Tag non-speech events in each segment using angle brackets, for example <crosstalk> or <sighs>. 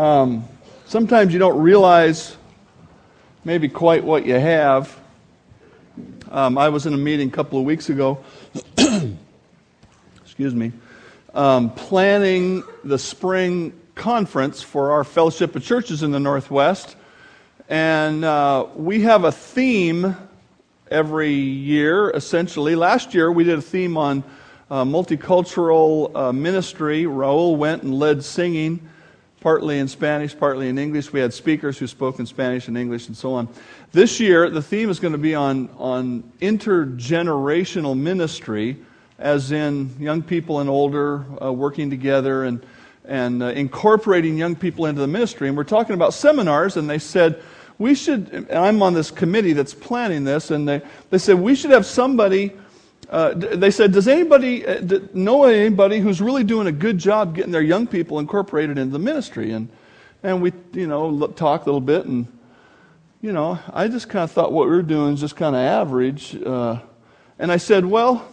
Um, sometimes you don't realize maybe quite what you have. Um, I was in a meeting a couple of weeks ago, <clears throat> excuse me, um, planning the spring conference for our fellowship of churches in the Northwest. And uh, we have a theme every year, essentially. Last year we did a theme on uh, multicultural uh, ministry. Raul went and led singing, partly in Spanish, partly in English. We had speakers who spoke in Spanish and English and so on. This year, the theme is going to be on, on intergenerational ministry, as in young people and older uh, working together and, and uh, incorporating young people into the ministry. And we're talking about seminars, and they said, we should, I'm on this committee that's planning this, and they, they said we should have somebody. Uh, they said, does anybody uh, know anybody who's really doing a good job getting their young people incorporated into the ministry? And, and we, you know, talked a little bit, and, you know, I just kind of thought what we were doing is just kind of average. Uh, and I said, well,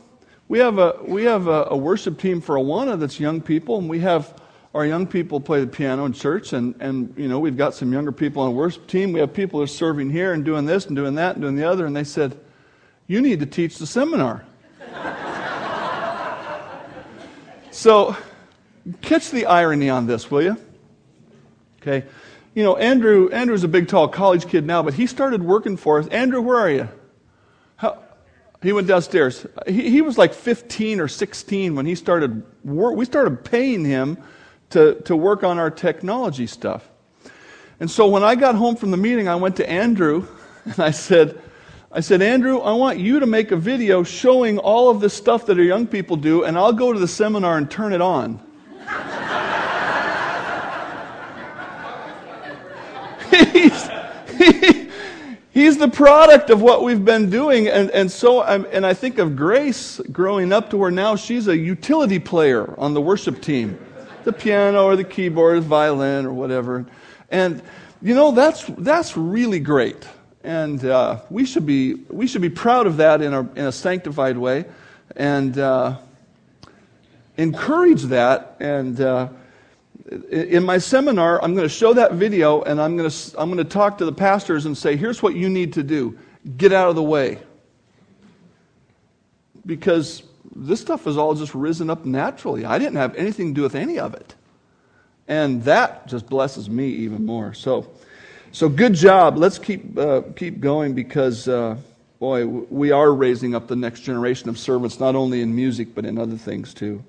we have a, we have a, a worship team for Awana that's young people, and we have our young people play the piano in church, and, and you know, we've got some younger people on the worship team. We have people who are serving here and doing this and doing that and doing the other. And they said, You need to teach the seminar. So, catch the irony on this, will you? Okay. You know, Andrew, Andrew's a big, tall college kid now, but he started working for us. Andrew, where are you? How, he went downstairs. He, he was like 15 or 16 when he started. We started paying him to, to work on our technology stuff. And so when I got home from the meeting, I went to Andrew <laughs> and I said, I said, Andrew, I want you to make a video showing all of the stuff that our young people do, and I'll go to the seminar and turn it on. he's, he, he's the product of what we've been doing. And, and so, I'm, and I think of Grace growing up to where now she's a utility player on the worship team the piano or the keyboard, or the violin or whatever. And you know that's that's really great, and uh, we should be we should be proud of that in a in a sanctified way, and uh, encourage that. And uh, in my seminar, I'm going to show that video, and I'm going to I'm going to talk to the pastors and say, here's what you need to do: get out of the way, because this stuff has all just risen up naturally. I didn't have anything to do with any of it. And that just blesses me even more. So, so good job. Let's keep, uh, keep going because, uh, boy, we are raising up the next generation of servants, not only in music, but in other things too.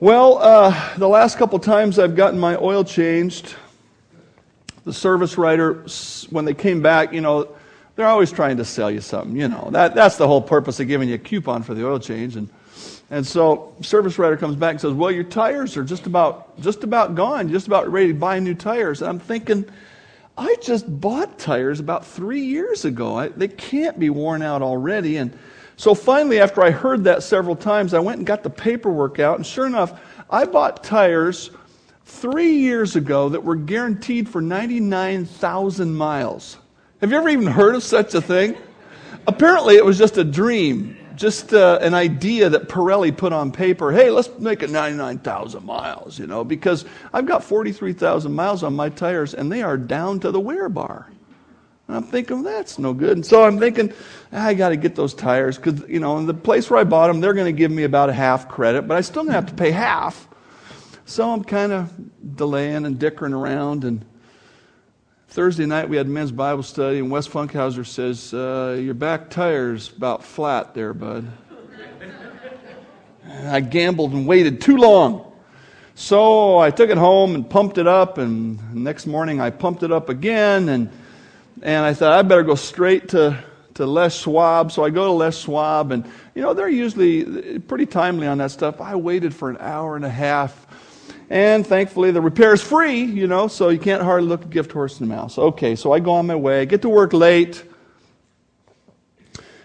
Well, uh, the last couple times I've gotten my oil changed, the service writer, when they came back, you know, they're always trying to sell you something, you know. That, that's the whole purpose of giving you a coupon for the oil change. And, and so service writer comes back and says, well, your tires are just about, just about gone, just about ready to buy new tires. And I'm thinking, I just bought tires about three years ago. I, they can't be worn out already. And so finally, after I heard that several times, I went and got the paperwork out. And sure enough, I bought tires three years ago that were guaranteed for 99,000 miles. Have you ever even heard of such a thing? Apparently, it was just a dream, just uh, an idea that Pirelli put on paper. Hey, let's make it 99,000 miles, you know, because I've got 43,000 miles on my tires and they are down to the wear bar. And I'm thinking, that's no good. And so I'm thinking, I got to get those tires because, you know, in the place where I bought them, they're going to give me about a half credit, but I still going to have to pay half. So I'm kind of delaying and dickering around and Thursday night we had men's Bible study, and Wes Funkhauser says, uh, Your back tire's about flat there, bud. I gambled and waited too long. So I took it home and pumped it up, and next morning I pumped it up again, and, and I thought I better go straight to, to Les Schwab. So I go to Les Schwab, and you know, they're usually pretty timely on that stuff. I waited for an hour and a half and thankfully, the repair is free, you know, so you can't hardly look a gift horse in the mouth. Okay, so I go on my way, get to work late,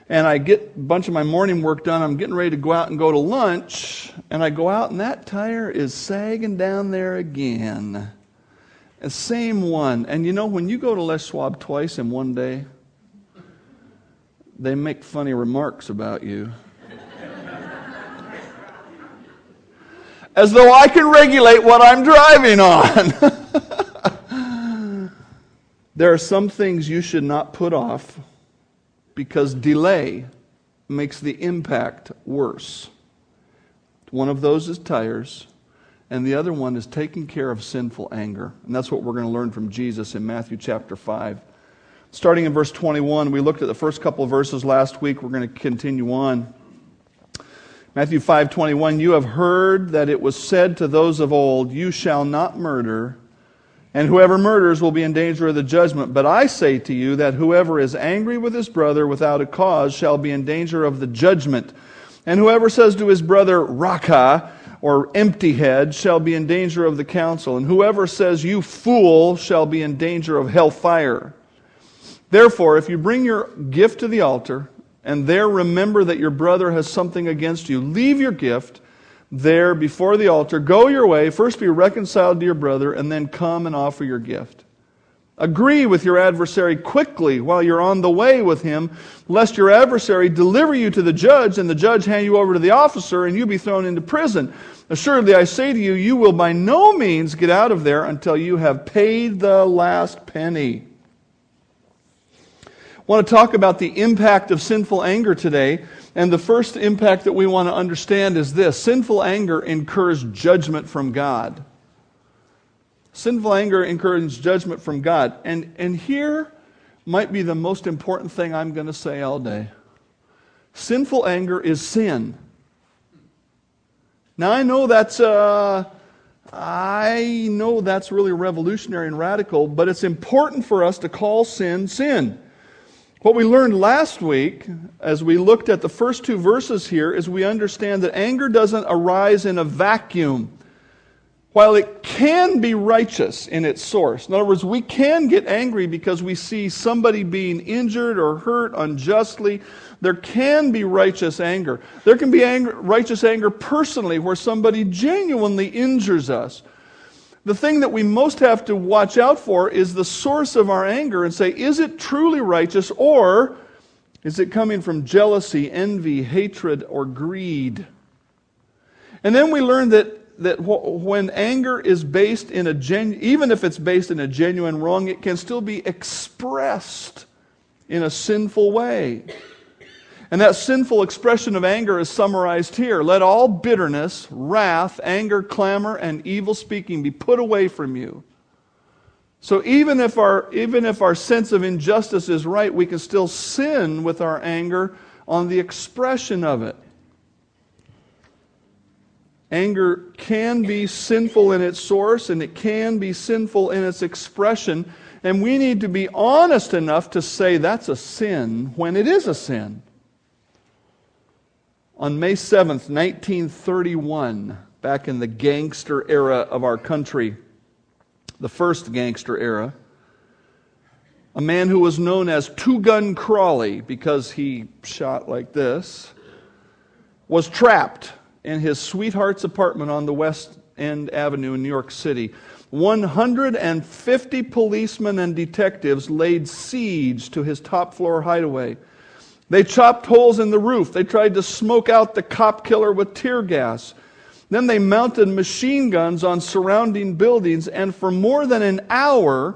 and I get a bunch of my morning work done. I'm getting ready to go out and go to lunch, and I go out, and that tire is sagging down there again. The same one. And you know, when you go to Les Schwab twice in one day, they make funny remarks about you. As though I can regulate what I'm driving on. <laughs> there are some things you should not put off because delay makes the impact worse. One of those is tires, and the other one is taking care of sinful anger. And that's what we're going to learn from Jesus in Matthew chapter 5. Starting in verse 21, we looked at the first couple of verses last week. We're going to continue on. Matthew 5:21 You have heard that it was said to those of old you shall not murder and whoever murders will be in danger of the judgment but I say to you that whoever is angry with his brother without a cause shall be in danger of the judgment. And whoever says to his brother Raca or empty head shall be in danger of the council. And whoever says you fool shall be in danger of hellfire. Therefore if you bring your gift to the altar and there remember that your brother has something against you, leave your gift there before the altar. Go your way. First be reconciled to your brother, and then come and offer your gift. Agree with your adversary quickly while you're on the way with him, lest your adversary deliver you to the judge, and the judge hand you over to the officer, and you be thrown into prison. Assuredly, I say to you, you will by no means get out of there until you have paid the last penny. I want to talk about the impact of sinful anger today. And the first impact that we want to understand is this sinful anger incurs judgment from God. Sinful anger incurs judgment from God. And, and here might be the most important thing I'm going to say all day. Sinful anger is sin. Now I know that's uh, I know that's really revolutionary and radical, but it's important for us to call sin sin. What we learned last week, as we looked at the first two verses here, is we understand that anger doesn't arise in a vacuum. While it can be righteous in its source, in other words, we can get angry because we see somebody being injured or hurt unjustly. There can be righteous anger. There can be anger, righteous anger personally where somebody genuinely injures us the thing that we most have to watch out for is the source of our anger and say, is it truly righteous or is it coming from jealousy, envy, hatred, or greed? And then we learn that, that when anger is based in a genu- even if it's based in a genuine wrong, it can still be expressed in a sinful way. And that sinful expression of anger is summarized here. Let all bitterness, wrath, anger, clamor, and evil speaking be put away from you. So even if our, even if our sense of injustice is right, we can still sin with our anger on the expression of it. Anger can be sinful in its source and it can be sinful in its expression. And we need to be honest enough to say that's a sin when it is a sin. On May 7th, 1931, back in the gangster era of our country, the first gangster era, a man who was known as Two Gun Crowley because he shot like this, was trapped in his sweetheart's apartment on the West End Avenue in New York City. 150 policemen and detectives laid siege to his top floor hideaway. They chopped holes in the roof. They tried to smoke out the cop killer with tear gas. Then they mounted machine guns on surrounding buildings, and for more than an hour,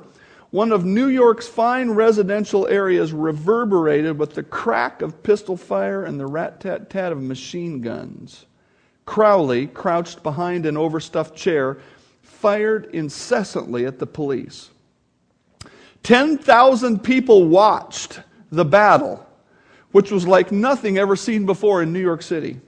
one of New York's fine residential areas reverberated with the crack of pistol fire and the rat tat tat of machine guns. Crowley, crouched behind an overstuffed chair, fired incessantly at the police. 10,000 people watched the battle which was like nothing ever seen before in New York City.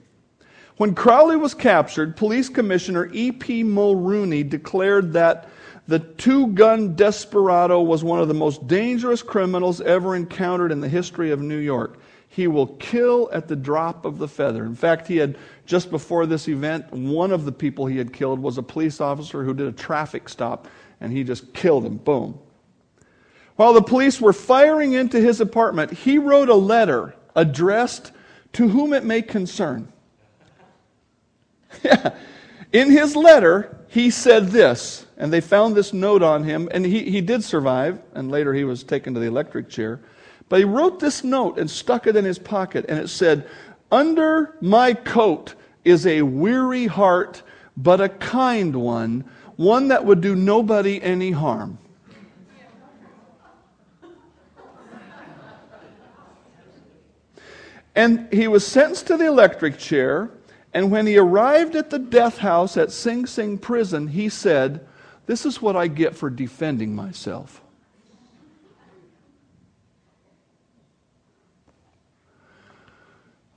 When Crowley was captured, Police Commissioner E.P. Mulrooney declared that the two gun desperado was one of the most dangerous criminals ever encountered in the history of New York. He will kill at the drop of the feather. In fact, he had, just before this event, one of the people he had killed was a police officer who did a traffic stop, and he just killed him. Boom. While the police were firing into his apartment, he wrote a letter addressed to whom it may concern. Yeah. <laughs> In his letter, he said this, and they found this note on him, and he, he did survive, and later he was taken to the electric chair. But he wrote this note and stuck it in his pocket, and it said, Under my coat is a weary heart but a kind one, one that would do nobody any harm. And he was sentenced to the electric chair. And when he arrived at the death house at Sing Sing prison, he said, This is what I get for defending myself.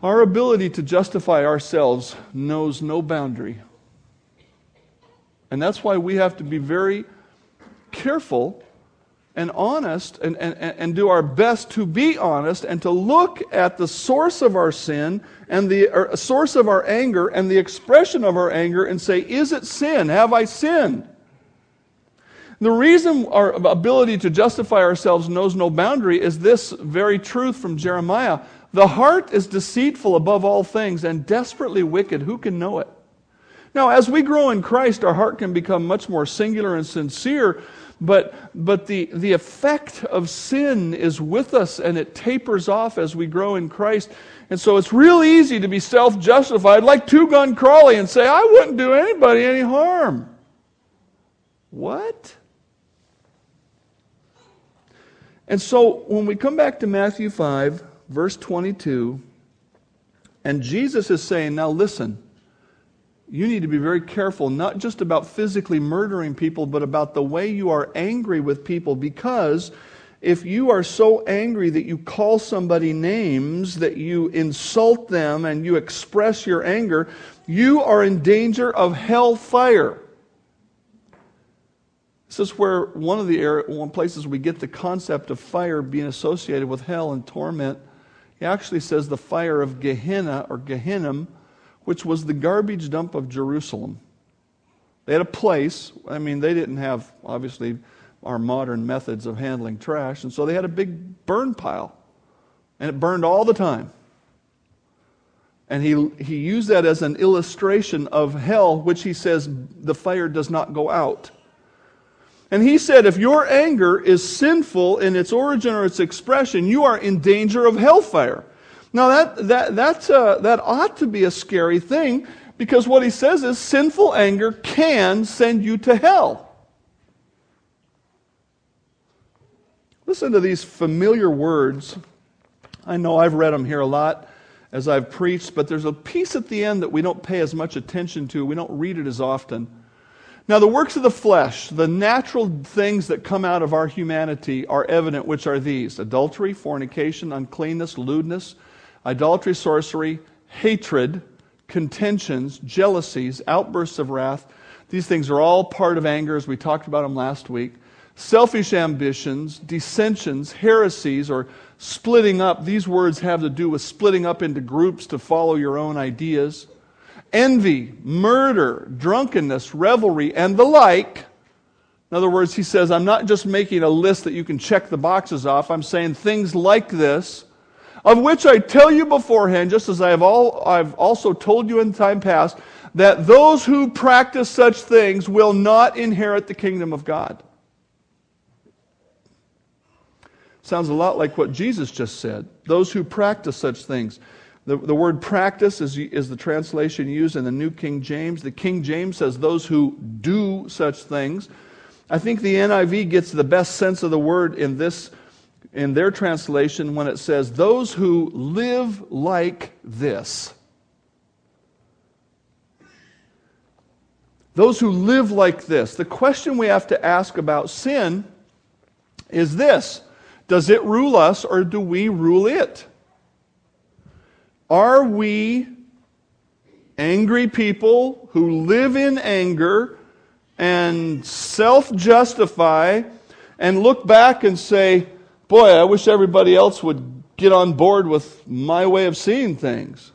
Our ability to justify ourselves knows no boundary. And that's why we have to be very careful and honest and, and, and do our best to be honest and to look at the source of our sin and the uh, source of our anger and the expression of our anger and say, Is it sin? Have I sinned? The reason our ability to justify ourselves knows no boundary is this very truth from Jeremiah. The heart is deceitful above all things and desperately wicked. Who can know it? Now, as we grow in Christ, our heart can become much more singular and sincere, but, but the, the effect of sin is with us and it tapers off as we grow in Christ. And so it's real easy to be self justified, like Two Gun Crowley, and say, I wouldn't do anybody any harm. What? And so when we come back to Matthew 5, verse 22, and Jesus is saying, Now listen, you need to be very careful, not just about physically murdering people, but about the way you are angry with people. Because if you are so angry that you call somebody names, that you insult them, and you express your anger, you are in danger of hell fire. This is where one of the one places we get the concept of fire being associated with hell and torment. He actually says the fire of Gehenna or Gehinnom which was the garbage dump of Jerusalem. They had a place, I mean, they didn't have, obviously, our modern methods of handling trash, and so they had a big burn pile. And it burned all the time. And he, he used that as an illustration of hell, which he says the fire does not go out. And he said, if your anger is sinful in its origin or its expression, you are in danger of hellfire. Now, that, that, that, uh, that ought to be a scary thing because what he says is sinful anger can send you to hell. Listen to these familiar words. I know I've read them here a lot as I've preached, but there's a piece at the end that we don't pay as much attention to. We don't read it as often. Now, the works of the flesh, the natural things that come out of our humanity, are evident, which are these adultery, fornication, uncleanness, lewdness idolatry, sorcery, hatred, contentions, jealousies, outbursts of wrath. These things are all part of anger, as we talked about them last week. Selfish ambitions, dissensions, heresies, or splitting up. These words have to do with splitting up into groups to follow your own ideas. Envy, murder, drunkenness, revelry, and the like. In other words, he says, I'm not just making a list that you can check the boxes off. I'm saying things like this of which I tell you beforehand, just as I have all, I've also told you in time past, that those who practice such things will not inherit the kingdom of God. Sounds a lot like what Jesus just said. Those who practice such things. The, the word practice is, is the translation used in the New King James. The King James says those who do such things. I think the NIV gets the best sense of the word in this in their translation when it says, those who live like this. Those who live like this. The question we have to ask about sin is this Does it rule us or do we rule it? Are we angry people who live in anger and self justify and look back and say, Boy, I wish everybody else would get on board with my way of seeing things.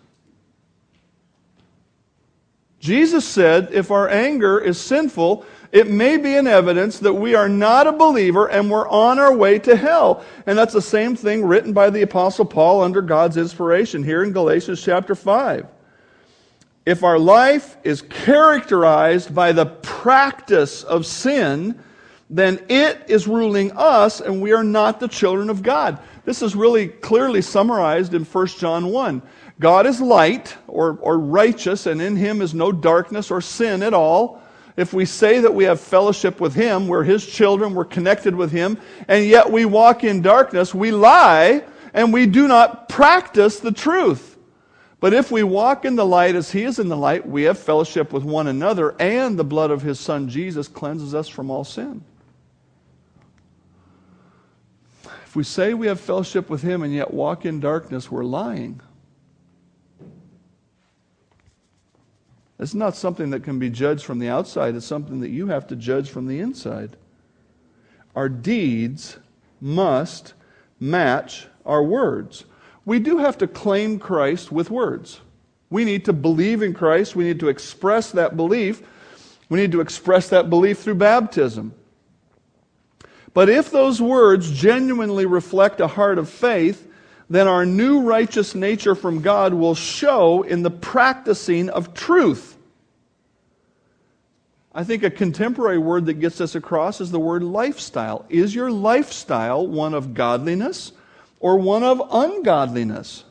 Jesus said if our anger is sinful, it may be an evidence that we are not a believer and we're on our way to hell. And that's the same thing written by the Apostle Paul under God's inspiration here in Galatians chapter 5. If our life is characterized by the practice of sin, then it is ruling us and we are not the children of God. This is really clearly summarized in 1 John 1. God is light or, or righteous, and in him is no darkness or sin at all. If we say that we have fellowship with him, we're his children, we're connected with him, and yet we walk in darkness, we lie and we do not practice the truth. But if we walk in the light as he is in the light, we have fellowship with one another, and the blood of his son Jesus cleanses us from all sin. If we say we have fellowship with him and yet walk in darkness, we're lying. It's not something that can be judged from the outside, it's something that you have to judge from the inside. Our deeds must match our words. We do have to claim Christ with words. We need to believe in Christ, we need to express that belief. We need to express that belief through baptism. But if those words genuinely reflect a heart of faith, then our new righteous nature from God will show in the practicing of truth. I think a contemporary word that gets us across is the word lifestyle. Is your lifestyle one of godliness or one of ungodliness?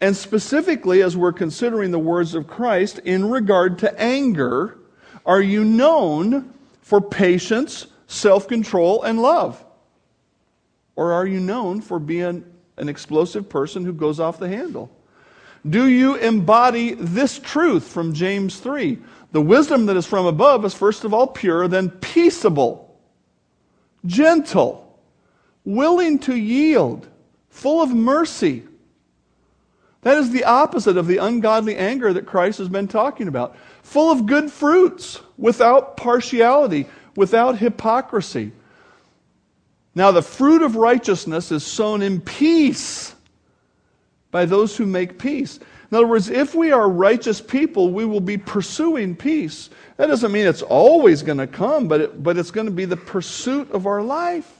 And specifically, as we're considering the words of Christ in regard to anger, are you known for patience, self control, and love? Or are you known for being an explosive person who goes off the handle? Do you embody this truth from James 3? The wisdom that is from above is first of all pure, then peaceable, gentle, willing to yield, full of mercy. That is the opposite of the ungodly anger that Christ has been talking about. Full of good fruits, without partiality, without hypocrisy. Now, the fruit of righteousness is sown in peace by those who make peace. In other words, if we are righteous people, we will be pursuing peace. That doesn't mean it's always going to come, but, it, but it's going to be the pursuit of our life.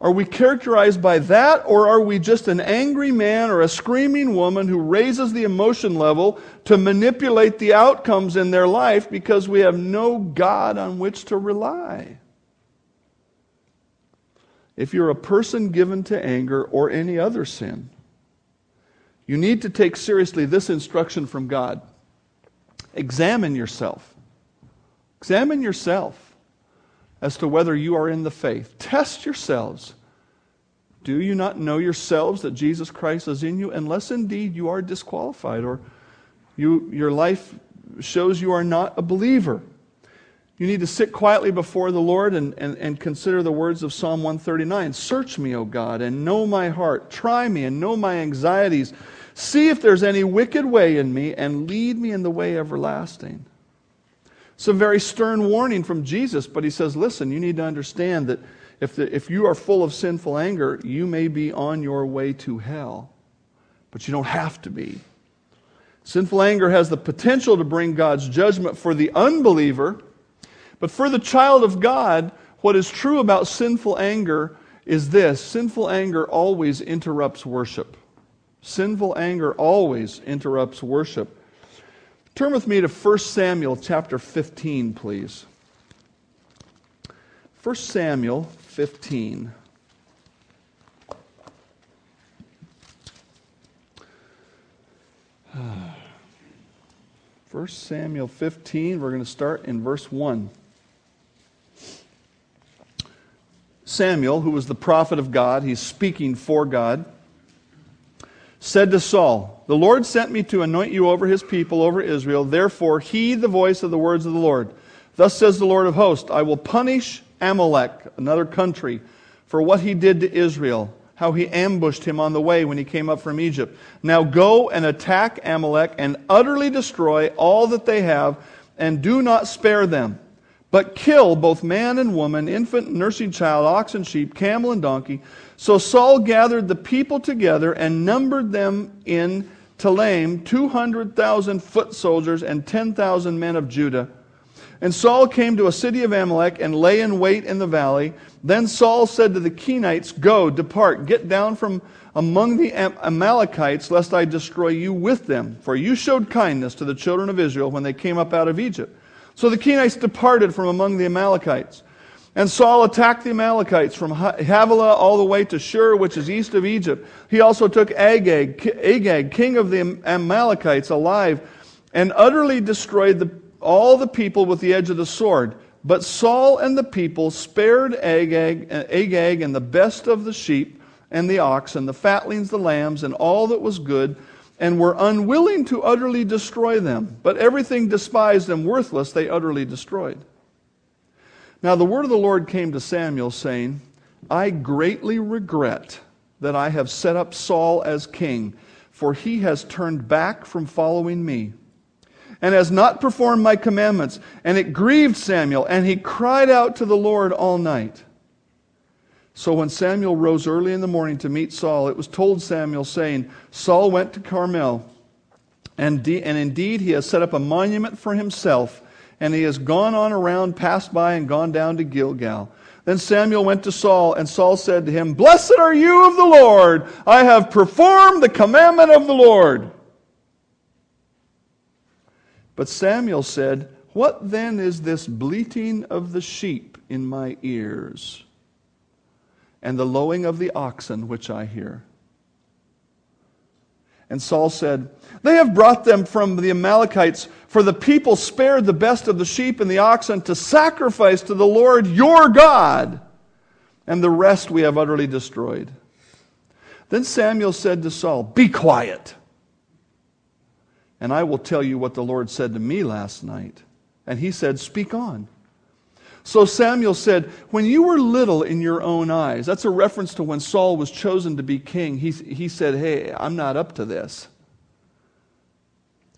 Are we characterized by that, or are we just an angry man or a screaming woman who raises the emotion level to manipulate the outcomes in their life because we have no God on which to rely? If you're a person given to anger or any other sin, you need to take seriously this instruction from God. Examine yourself. Examine yourself as to whether you are in the faith. Test yourselves. Do you not know yourselves that Jesus Christ is in you, unless indeed you are disqualified or you, your life shows you are not a believer? You need to sit quietly before the Lord and, and, and consider the words of Psalm 139 Search me, O God, and know my heart. Try me and know my anxieties. See if there's any wicked way in me, and lead me in the way everlasting. It's a very stern warning from Jesus, but he says, listen, you need to understand that if, the, if you are full of sinful anger, you may be on your way to hell, but you don't have to be. Sinful anger has the potential to bring God's judgment for the unbeliever, but for the child of God, what is true about sinful anger is this sinful anger always interrupts worship. Sinful anger always interrupts worship. Turn with me to 1 Samuel chapter 15, please. 1 Samuel 15. <sighs> First Samuel 15, we're going to start in verse 1. Samuel, who was the prophet of God, he's speaking for God said to Saul, The Lord sent me to anoint you over his people, over Israel. Therefore, heed the voice of the words of the Lord. Thus says the Lord of hosts I will punish Amalek, another country, for what he did to Israel, how he ambushed him on the way when he came up from Egypt. Now go and attack Amalek and utterly destroy all that they have, and do not spare them. But kill both man and woman, infant, nursing child, ox and sheep, camel and donkey so Saul gathered the people together and numbered them in Telaim 200,000 foot soldiers and 10,000 men of Judah. And Saul came to a city of Amalek and lay in wait in the valley. Then Saul said to the Kenites, Go, depart, get down from among the Amalekites, lest I destroy you with them. For you showed kindness to the children of Israel when they came up out of Egypt. So the Kenites departed from among the Amalekites. And Saul attacked the Amalekites from Havilah all the way to Shur, which is east of Egypt. He also took Agag, Agag king of the Amalekites, alive, and utterly destroyed the, all the people with the edge of the sword. But Saul and the people spared Agag, Agag and the best of the sheep and the ox and the fatlings, the lambs, and all that was good, and were unwilling to utterly destroy them. But everything despised and worthless they utterly destroyed. Now the word of the Lord came to Samuel, saying, I greatly regret that I have set up Saul as king, for he has turned back from following me and has not performed my commandments. And it grieved Samuel, and he cried out to the Lord all night. So when Samuel rose early in the morning to meet Saul, it was told Samuel, saying, Saul went to Carmel, and, de- and indeed he has set up a monument for himself and he has gone on around, passed by, and gone down to Gilgal. Then Samuel went to Saul, and Saul said to him, Blessed are you of the Lord! I have performed the commandment of the Lord. But Samuel said, What then is this bleating of the sheep in my ears, and the lowing of the oxen which I hear? And Saul said, They have brought them from the Amalekites, for the people spared the best of the sheep and the oxen to sacrifice to the Lord your God, and the rest we have utterly destroyed. Then Samuel said to Saul, Be quiet, and I will tell you what the Lord said to me last night. And he said, Speak on. So Samuel said, When you were little in your own eyes, that's a reference to when Saul was chosen to be king. He, he said, Hey, I'm not up to this.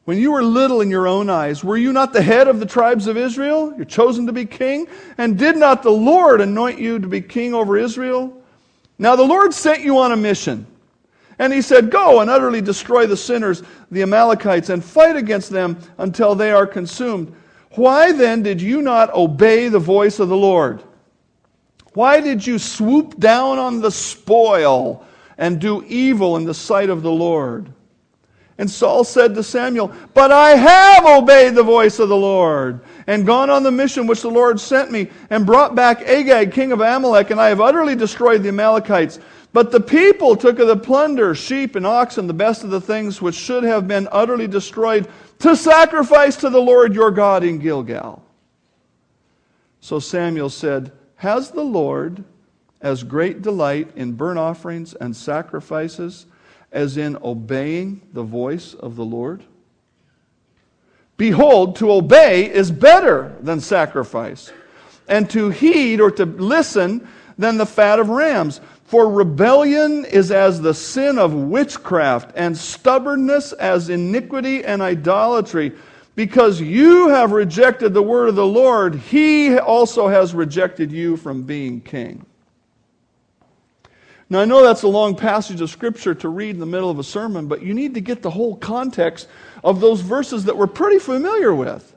When you were little in your own eyes, were you not the head of the tribes of Israel? You're chosen to be king? And did not the Lord anoint you to be king over Israel? Now the Lord sent you on a mission. And he said, Go and utterly destroy the sinners, the Amalekites, and fight against them until they are consumed. Why then did you not obey the voice of the Lord? Why did you swoop down on the spoil and do evil in the sight of the Lord? And Saul said to Samuel, But I have obeyed the voice of the Lord, and gone on the mission which the Lord sent me, and brought back Agag, king of Amalek, and I have utterly destroyed the Amalekites. But the people took of the plunder, sheep and oxen, the best of the things which should have been utterly destroyed, to sacrifice to the Lord your God in Gilgal. So Samuel said, Has the Lord as great delight in burnt offerings and sacrifices as in obeying the voice of the Lord? Behold, to obey is better than sacrifice, and to heed or to listen than the fat of rams. For rebellion is as the sin of witchcraft, and stubbornness as iniquity and idolatry. Because you have rejected the word of the Lord, he also has rejected you from being king. Now, I know that's a long passage of Scripture to read in the middle of a sermon, but you need to get the whole context of those verses that we're pretty familiar with.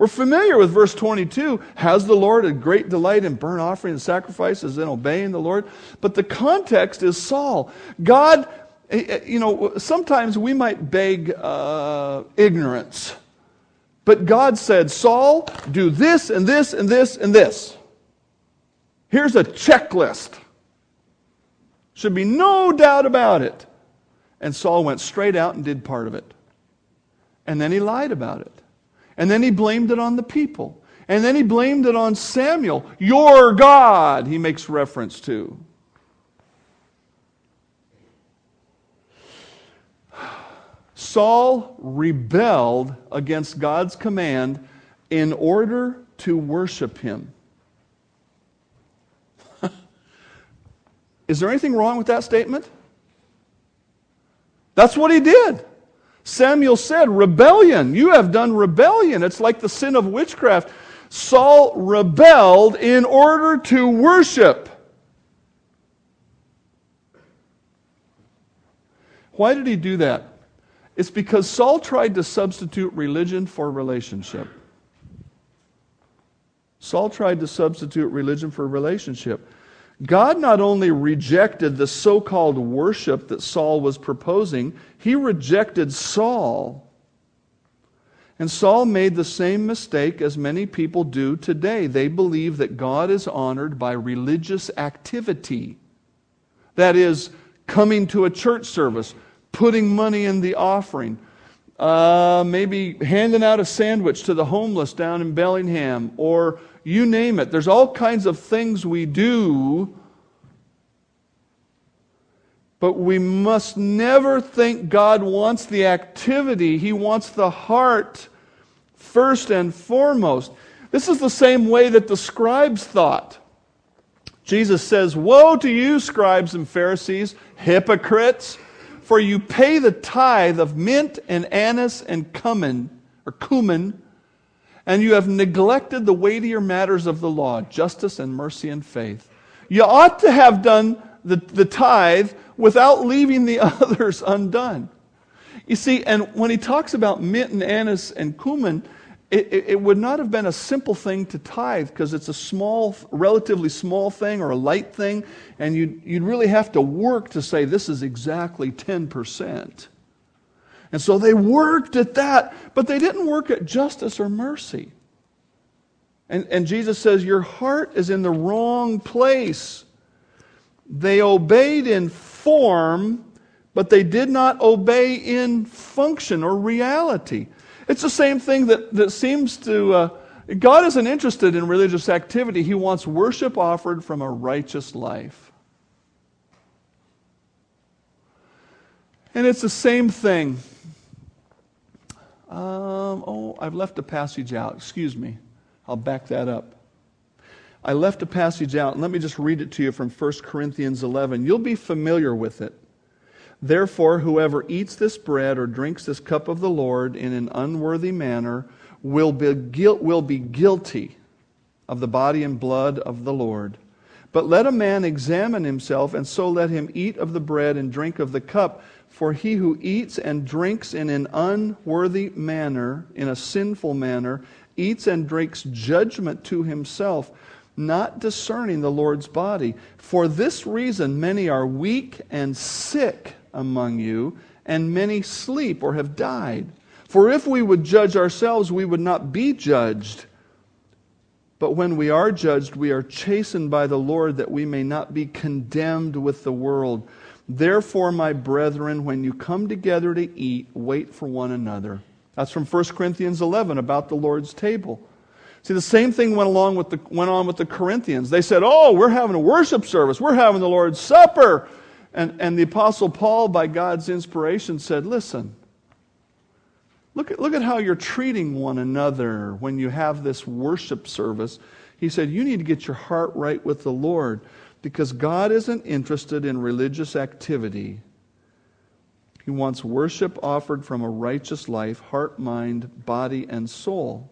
We're familiar with verse 22. Has the Lord a great delight in burnt offering and sacrifices and obeying the Lord? But the context is Saul. God, eh, eh, you know, sometimes we might beg uh, ignorance. But God said, Saul, do this and this and this and this. Here's a checklist. Should be no doubt about it. And Saul went straight out and did part of it. And then he lied about it. And then he blamed it on the people. And then he blamed it on Samuel, your God, he makes reference to. Saul rebelled against God's command in order to worship him. <laughs> Is there anything wrong with that statement? That's what he did. Samuel said, Rebellion. You have done rebellion. It's like the sin of witchcraft. Saul rebelled in order to worship. Why did he do that? It's because Saul tried to substitute religion for relationship. Saul tried to substitute religion for relationship. God not only rejected the so called worship that Saul was proposing, he rejected Saul. And Saul made the same mistake as many people do today. They believe that God is honored by religious activity. That is, coming to a church service, putting money in the offering, uh, maybe handing out a sandwich to the homeless down in Bellingham, or you name it. There's all kinds of things we do but we must never think God wants the activity. He wants the heart first and foremost. This is the same way that the scribes thought. Jesus says, Woe to you, scribes and Pharisees, hypocrites, for you pay the tithe of mint and anise and cumin, or cumin, and you have neglected the weightier matters of the law, justice and mercy and faith. You ought to have done the, the tithe without leaving the <laughs> others undone. You see, and when he talks about mint and anise and cumin, it, it, it would not have been a simple thing to tithe because it's a small, relatively small thing or a light thing, and you'd, you'd really have to work to say this is exactly 10%. And so they worked at that, but they didn't work at justice or mercy. And, and Jesus says, Your heart is in the wrong place. They obeyed in form, but they did not obey in function or reality. It's the same thing that, that seems to. Uh, God isn't interested in religious activity, He wants worship offered from a righteous life. And it's the same thing. Um, oh, I've left a passage out. Excuse me. I'll back that up. I left a passage out, let me just read it to you from 1 Corinthians 11. You'll be familiar with it. Therefore, whoever eats this bread or drinks this cup of the Lord in an unworthy manner will be, guilt, will be guilty of the body and blood of the Lord. But let a man examine himself, and so let him eat of the bread and drink of the cup. For he who eats and drinks in an unworthy manner, in a sinful manner, eats and drinks judgment to himself not discerning the Lord's body. For this reason, many are weak and sick among you, and many sleep or have died. For if we would judge ourselves, we would not be judged. But when we are judged, we are chastened by the Lord that we may not be condemned with the world. Therefore, my brethren, when you come together to eat, wait for one another. That's from 1 Corinthians 11 about the Lord's table. See, the same thing went, along with the, went on with the Corinthians. They said, Oh, we're having a worship service. We're having the Lord's Supper. And, and the Apostle Paul, by God's inspiration, said, Listen, look at, look at how you're treating one another when you have this worship service. He said, You need to get your heart right with the Lord because God isn't interested in religious activity. He wants worship offered from a righteous life, heart, mind, body, and soul.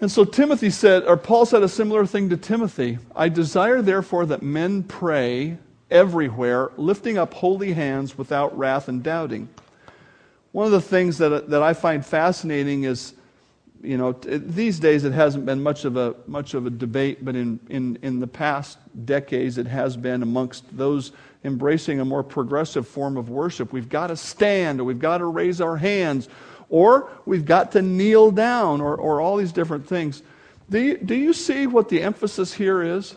And so Timothy said, or Paul said a similar thing to Timothy I desire, therefore, that men pray everywhere, lifting up holy hands without wrath and doubting. One of the things that, that I find fascinating is, you know, these days it hasn't been much of a, much of a debate, but in, in, in the past decades it has been amongst those embracing a more progressive form of worship. We've got to stand, or we've got to raise our hands, or we've got to kneel down, or, or all these different things. Do you, do you see what the emphasis here is?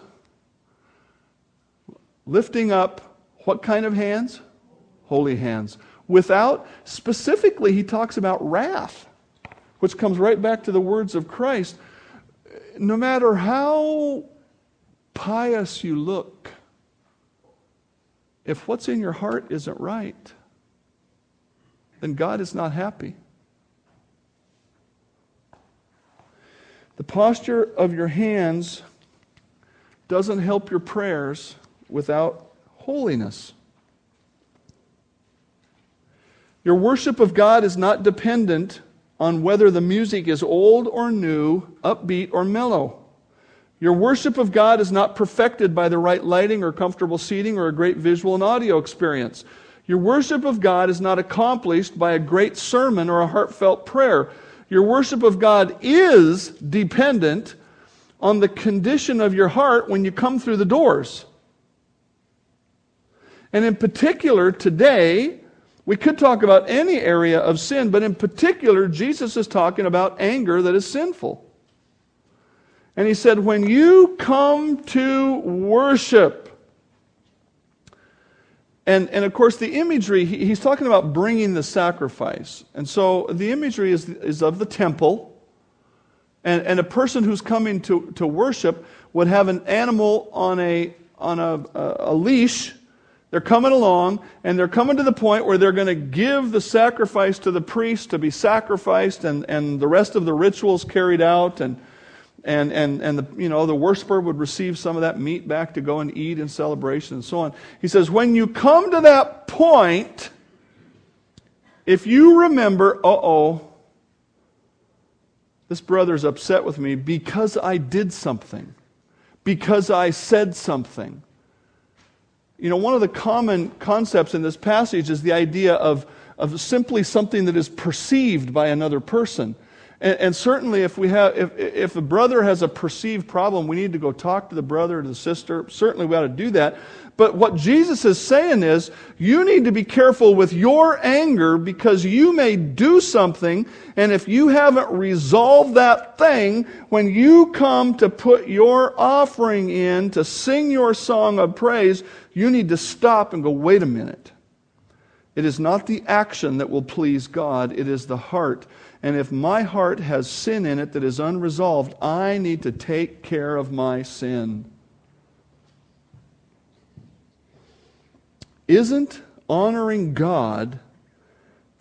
Lifting up what kind of hands? Holy hands. Without, specifically, he talks about wrath, which comes right back to the words of Christ. No matter how pious you look, if what's in your heart isn't right, then God is not happy. The posture of your hands doesn't help your prayers without holiness. Your worship of God is not dependent on whether the music is old or new, upbeat or mellow. Your worship of God is not perfected by the right lighting or comfortable seating or a great visual and audio experience. Your worship of God is not accomplished by a great sermon or a heartfelt prayer. Your worship of God is dependent on the condition of your heart when you come through the doors. And in particular, today, We could talk about any area of sin, but in particular, Jesus is talking about anger that is sinful. And he said, When you come to worship, and, and of course, the imagery, he, he's talking about bringing the sacrifice. And so the imagery is, is of the temple. And, and a person who's coming to, to worship would have an animal on a, on a, a, a leash. They're coming along, and they're coming to the point where they're going to give the sacrifice to the priest to be sacrificed, and, and the rest of the rituals carried out. And, and, and, and the, you know, the worshiper would receive some of that meat back to go and eat in celebration and so on. He says, when you come to that point, if you remember, uh oh, this brother's upset with me because I did something, because I said something. You know, one of the common concepts in this passage is the idea of, of simply something that is perceived by another person. And, and, certainly, if, we have, if, if a brother has a perceived problem, we need to go talk to the brother or the sister. Certainly, we ought to do that. But what Jesus is saying is, you need to be careful with your anger because you may do something, and if you haven't resolved that thing, when you come to put your offering in to sing your song of praise, you need to stop and go, wait a minute. It is not the action that will please God, it is the heart. And if my heart has sin in it that is unresolved, I need to take care of my sin. Isn't honoring God,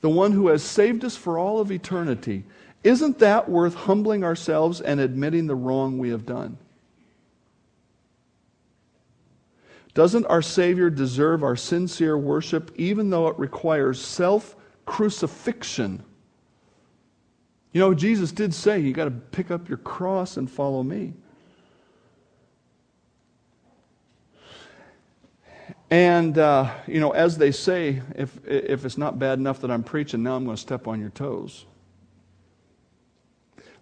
the one who has saved us for all of eternity, isn't that worth humbling ourselves and admitting the wrong we have done? Doesn't our Savior deserve our sincere worship, even though it requires self crucifixion? You know, Jesus did say, you got to pick up your cross and follow me. And, uh, you know, as they say, if, if it's not bad enough that I'm preaching, now I'm going to step on your toes.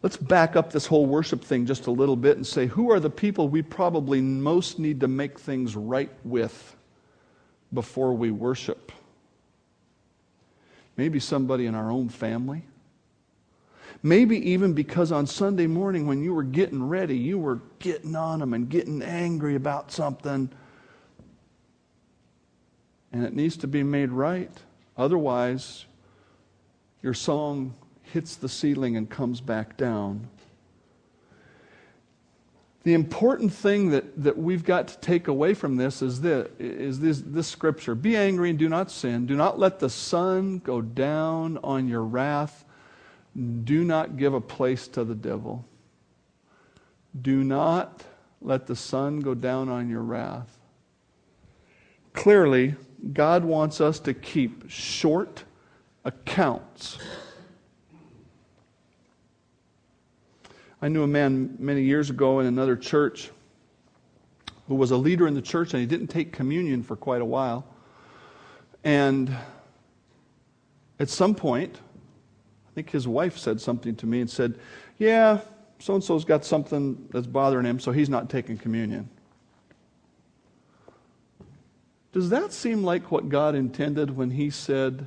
Let's back up this whole worship thing just a little bit and say, who are the people we probably most need to make things right with before we worship? Maybe somebody in our own family Maybe even because on Sunday morning when you were getting ready, you were getting on them and getting angry about something. And it needs to be made right. Otherwise, your song hits the ceiling and comes back down. The important thing that, that we've got to take away from this is this, is this, this scripture Be angry and do not sin. Do not let the sun go down on your wrath do not give a place to the devil. Do not let the sun go down on your wrath. Clearly, God wants us to keep short accounts. I knew a man many years ago in another church who was a leader in the church and he didn't take communion for quite a while. And at some point, I think his wife said something to me and said, Yeah, so and so's got something that's bothering him, so he's not taking communion. Does that seem like what God intended when He said,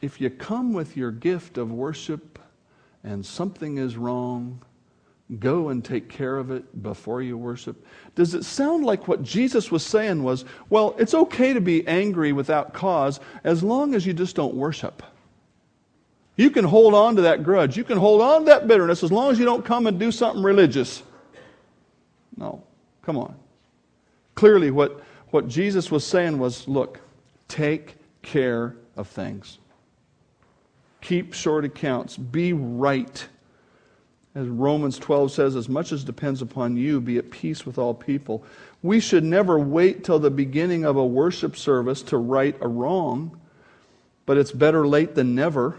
If you come with your gift of worship and something is wrong, go and take care of it before you worship? Does it sound like what Jesus was saying was, Well, it's okay to be angry without cause as long as you just don't worship? You can hold on to that grudge. You can hold on to that bitterness as long as you don't come and do something religious. No, come on. Clearly, what, what Jesus was saying was look, take care of things. Keep short accounts. Be right. As Romans 12 says, as much as depends upon you, be at peace with all people. We should never wait till the beginning of a worship service to right a wrong, but it's better late than never.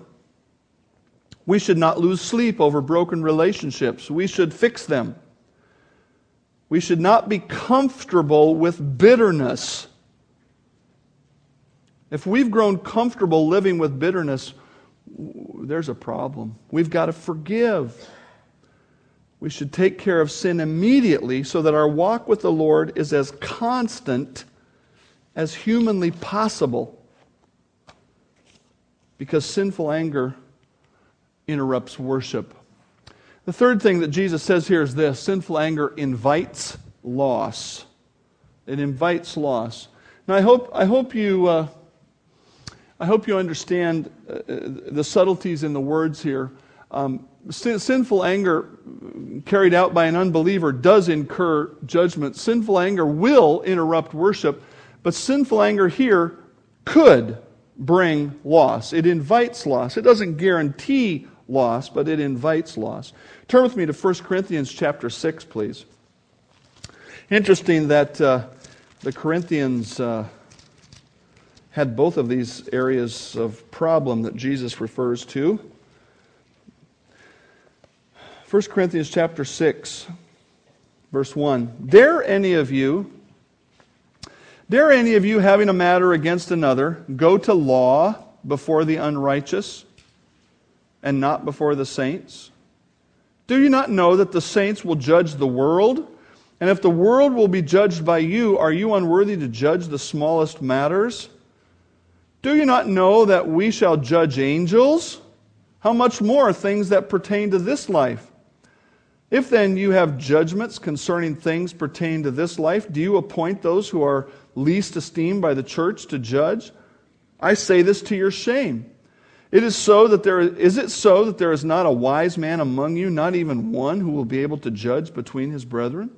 We should not lose sleep over broken relationships. We should fix them. We should not be comfortable with bitterness. If we've grown comfortable living with bitterness, there's a problem. We've got to forgive. We should take care of sin immediately so that our walk with the Lord is as constant as humanly possible. because sinful anger interrupts worship. The third thing that Jesus says here is this sinful anger invites loss. It invites loss. Now, I hope, I hope, you, uh, I hope you understand uh, the subtleties in the words here. Um, sin, sinful anger carried out by an unbeliever does incur judgment. Sinful anger will interrupt worship, but sinful anger here could bring loss. It invites loss. It doesn't guarantee loss, but it invites loss. Turn with me to 1 Corinthians chapter 6, please. Interesting that uh, the Corinthians uh, had both of these areas of problem that Jesus refers to. 1 Corinthians chapter 6, verse 1. Dare any of you, dare any of you having a matter against another, go to law before the unrighteous and not before the saints? Do you not know that the saints will judge the world? And if the world will be judged by you, are you unworthy to judge the smallest matters? Do you not know that we shall judge angels? How much more things that pertain to this life? If then you have judgments concerning things pertaining to this life, do you appoint those who are least esteemed by the church to judge? I say this to your shame. It is so that there is it so that there is not a wise man among you, not even one who will be able to judge between his brethren?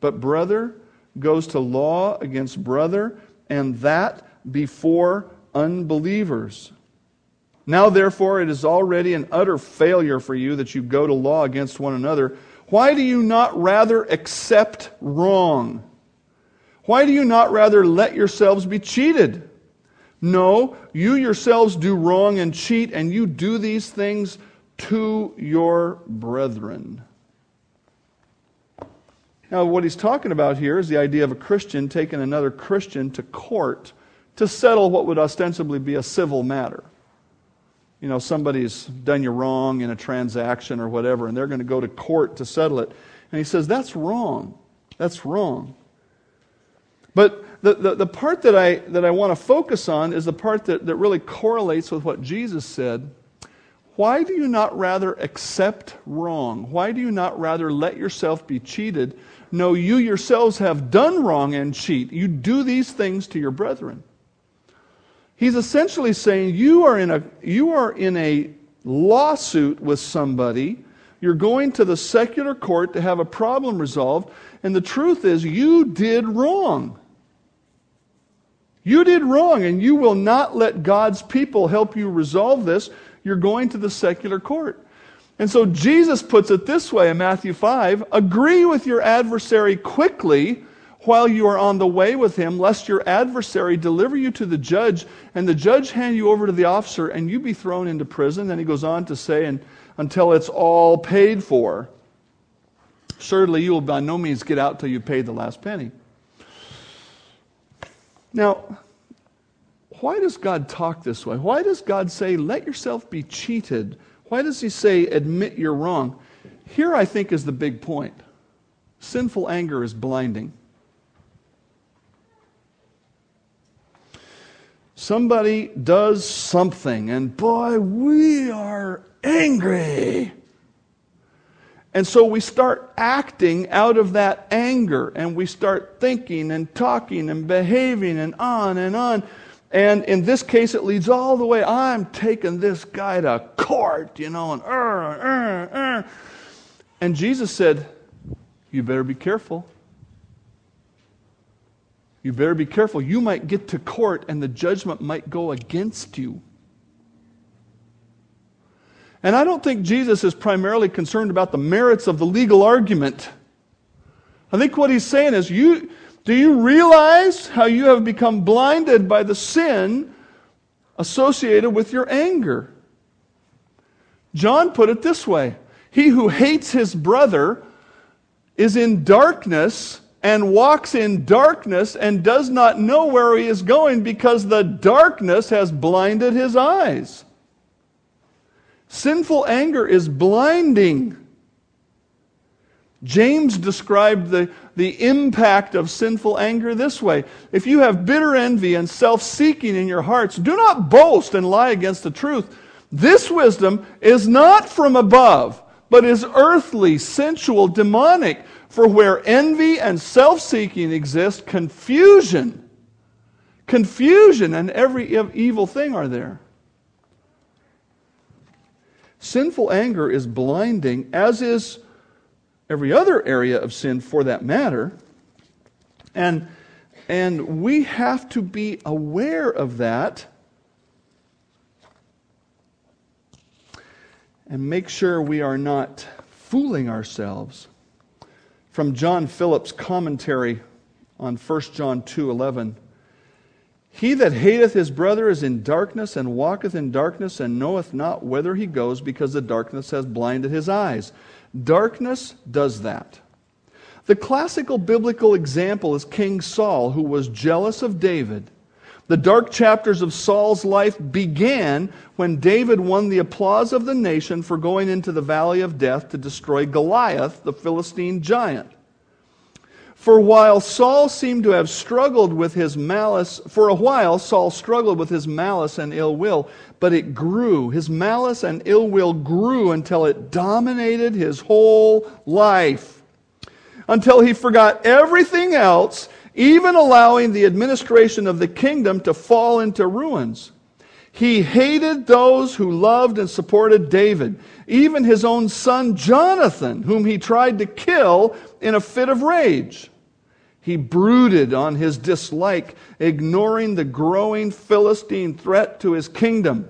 But brother goes to law against brother, and that before unbelievers. Now, therefore, it is already an utter failure for you that you go to law against one another. Why do you not rather accept wrong? Why do you not rather let yourselves be cheated? No, you yourselves do wrong and cheat, and you do these things to your brethren. Now, what he's talking about here is the idea of a Christian taking another Christian to court to settle what would ostensibly be a civil matter. You know, somebody's done you wrong in a transaction or whatever, and they're going to go to court to settle it. And he says, that's wrong. That's wrong. But the, the, the part that I, that I want to focus on is the part that, that really correlates with what Jesus said why do you not rather accept wrong? Why do you not rather let yourself be cheated? No, you yourselves have done wrong and cheat. You do these things to your brethren. He's essentially saying you are in a, you are in a lawsuit with somebody. You're going to the secular court to have a problem resolved. And the truth is, you did wrong. You did wrong, and you will not let God's people help you resolve this you're going to the secular court. And so Jesus puts it this way in Matthew 5 agree with your adversary quickly while you are on the way with him, lest your adversary deliver you to the judge, and the judge hand you over to the officer, and you be thrown into prison. Then he goes on to say, and until it's all paid for. Certainly, you will by no means get out till you pay the last penny. Now, why does God talk this way? Why does God say, let yourself be cheated? Why does He say, admit you're wrong? Here, I think, is the big point. Sinful anger is blinding. Somebody does something, and boy, we are angry. And so we start acting out of that anger, and we start thinking and talking and behaving and on and on. And in this case, it leads all the way. I'm taking this guy to court, you know, and uh, uh, uh. And Jesus said, You better be careful. You better be careful. You might get to court and the judgment might go against you. And I don't think Jesus is primarily concerned about the merits of the legal argument. I think what he's saying is you do you realize how you have become blinded by the sin associated with your anger? John put it this way He who hates his brother is in darkness and walks in darkness and does not know where he is going because the darkness has blinded his eyes. Sinful anger is blinding. James described the, the impact of sinful anger this way If you have bitter envy and self seeking in your hearts, do not boast and lie against the truth. This wisdom is not from above, but is earthly, sensual, demonic. For where envy and self seeking exist, confusion, confusion and every evil thing are there. Sinful anger is blinding, as is every other area of sin for that matter. And, and we have to be aware of that and make sure we are not fooling ourselves. From John Phillips' commentary on 1 John 2:11 He that hateth his brother is in darkness and walketh in darkness and knoweth not whither he goes because the darkness has blinded his eyes. Darkness does that. The classical biblical example is King Saul, who was jealous of David. The dark chapters of Saul's life began when David won the applause of the nation for going into the valley of death to destroy Goliath, the Philistine giant. For while, Saul seemed to have struggled with his malice. For a while, Saul struggled with his malice and ill will, but it grew. His malice and ill will grew until it dominated his whole life. Until he forgot everything else, even allowing the administration of the kingdom to fall into ruins. He hated those who loved and supported David, even his own son Jonathan, whom he tried to kill in a fit of rage. He brooded on his dislike, ignoring the growing Philistine threat to his kingdom.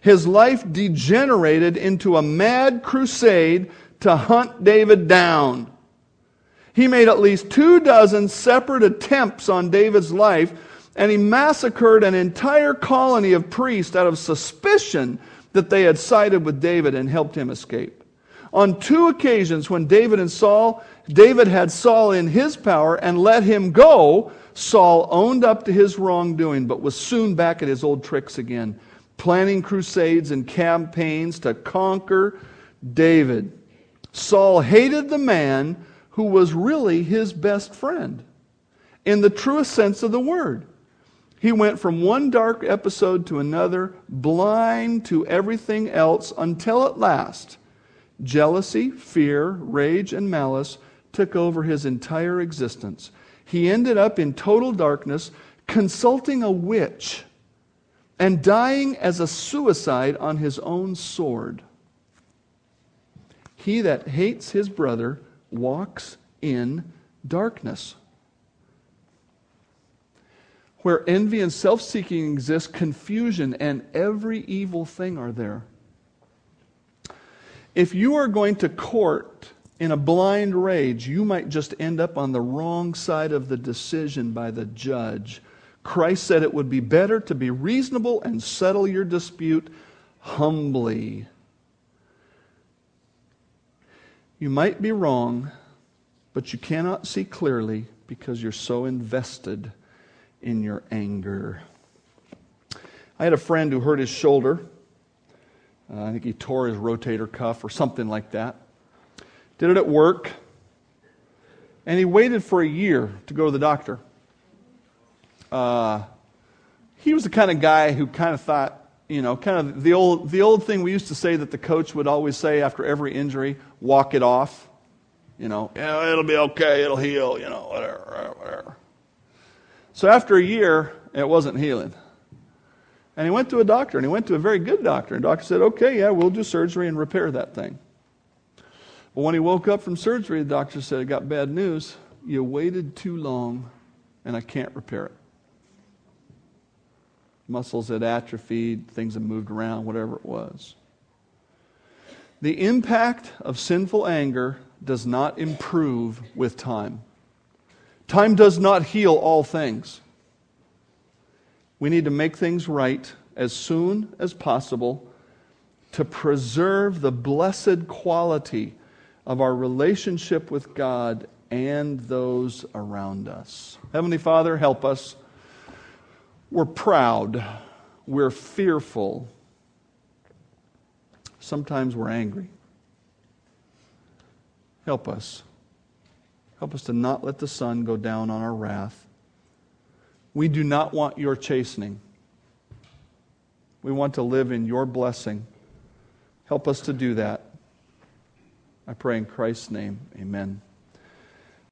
His life degenerated into a mad crusade to hunt David down. He made at least two dozen separate attempts on David's life, and he massacred an entire colony of priests out of suspicion that they had sided with David and helped him escape. On two occasions, when David and Saul David had Saul in his power and let him go. Saul owned up to his wrongdoing, but was soon back at his old tricks again, planning crusades and campaigns to conquer David. Saul hated the man who was really his best friend in the truest sense of the word. He went from one dark episode to another, blind to everything else, until at last, jealousy, fear, rage, and malice took over his entire existence. He ended up in total darkness, consulting a witch, and dying as a suicide on his own sword. He that hates his brother walks in darkness. Where envy and self seeking exist, confusion and every evil thing are there. If you are going to court in a blind rage, you might just end up on the wrong side of the decision by the judge. Christ said it would be better to be reasonable and settle your dispute humbly. You might be wrong, but you cannot see clearly because you're so invested in your anger. I had a friend who hurt his shoulder. Uh, I think he tore his rotator cuff or something like that did it at work, and he waited for a year to go to the doctor. Uh, he was the kind of guy who kind of thought, you know, kind of the old, the old thing we used to say that the coach would always say after every injury walk it off. You know, yeah, it'll be okay, it'll heal, you know, whatever, whatever. So after a year, it wasn't healing. And he went to a doctor, and he went to a very good doctor. And the doctor said, okay, yeah, we'll do surgery and repair that thing. But when he woke up from surgery, the doctor said, I got bad news. You waited too long, and I can't repair it. Muscles had atrophied, things had moved around, whatever it was. The impact of sinful anger does not improve with time. Time does not heal all things. We need to make things right as soon as possible to preserve the blessed quality of our relationship with God and those around us. Heavenly Father, help us. We're proud. We're fearful. Sometimes we're angry. Help us. Help us to not let the sun go down on our wrath. We do not want your chastening. We want to live in your blessing. Help us to do that. I pray in Christ's name, amen.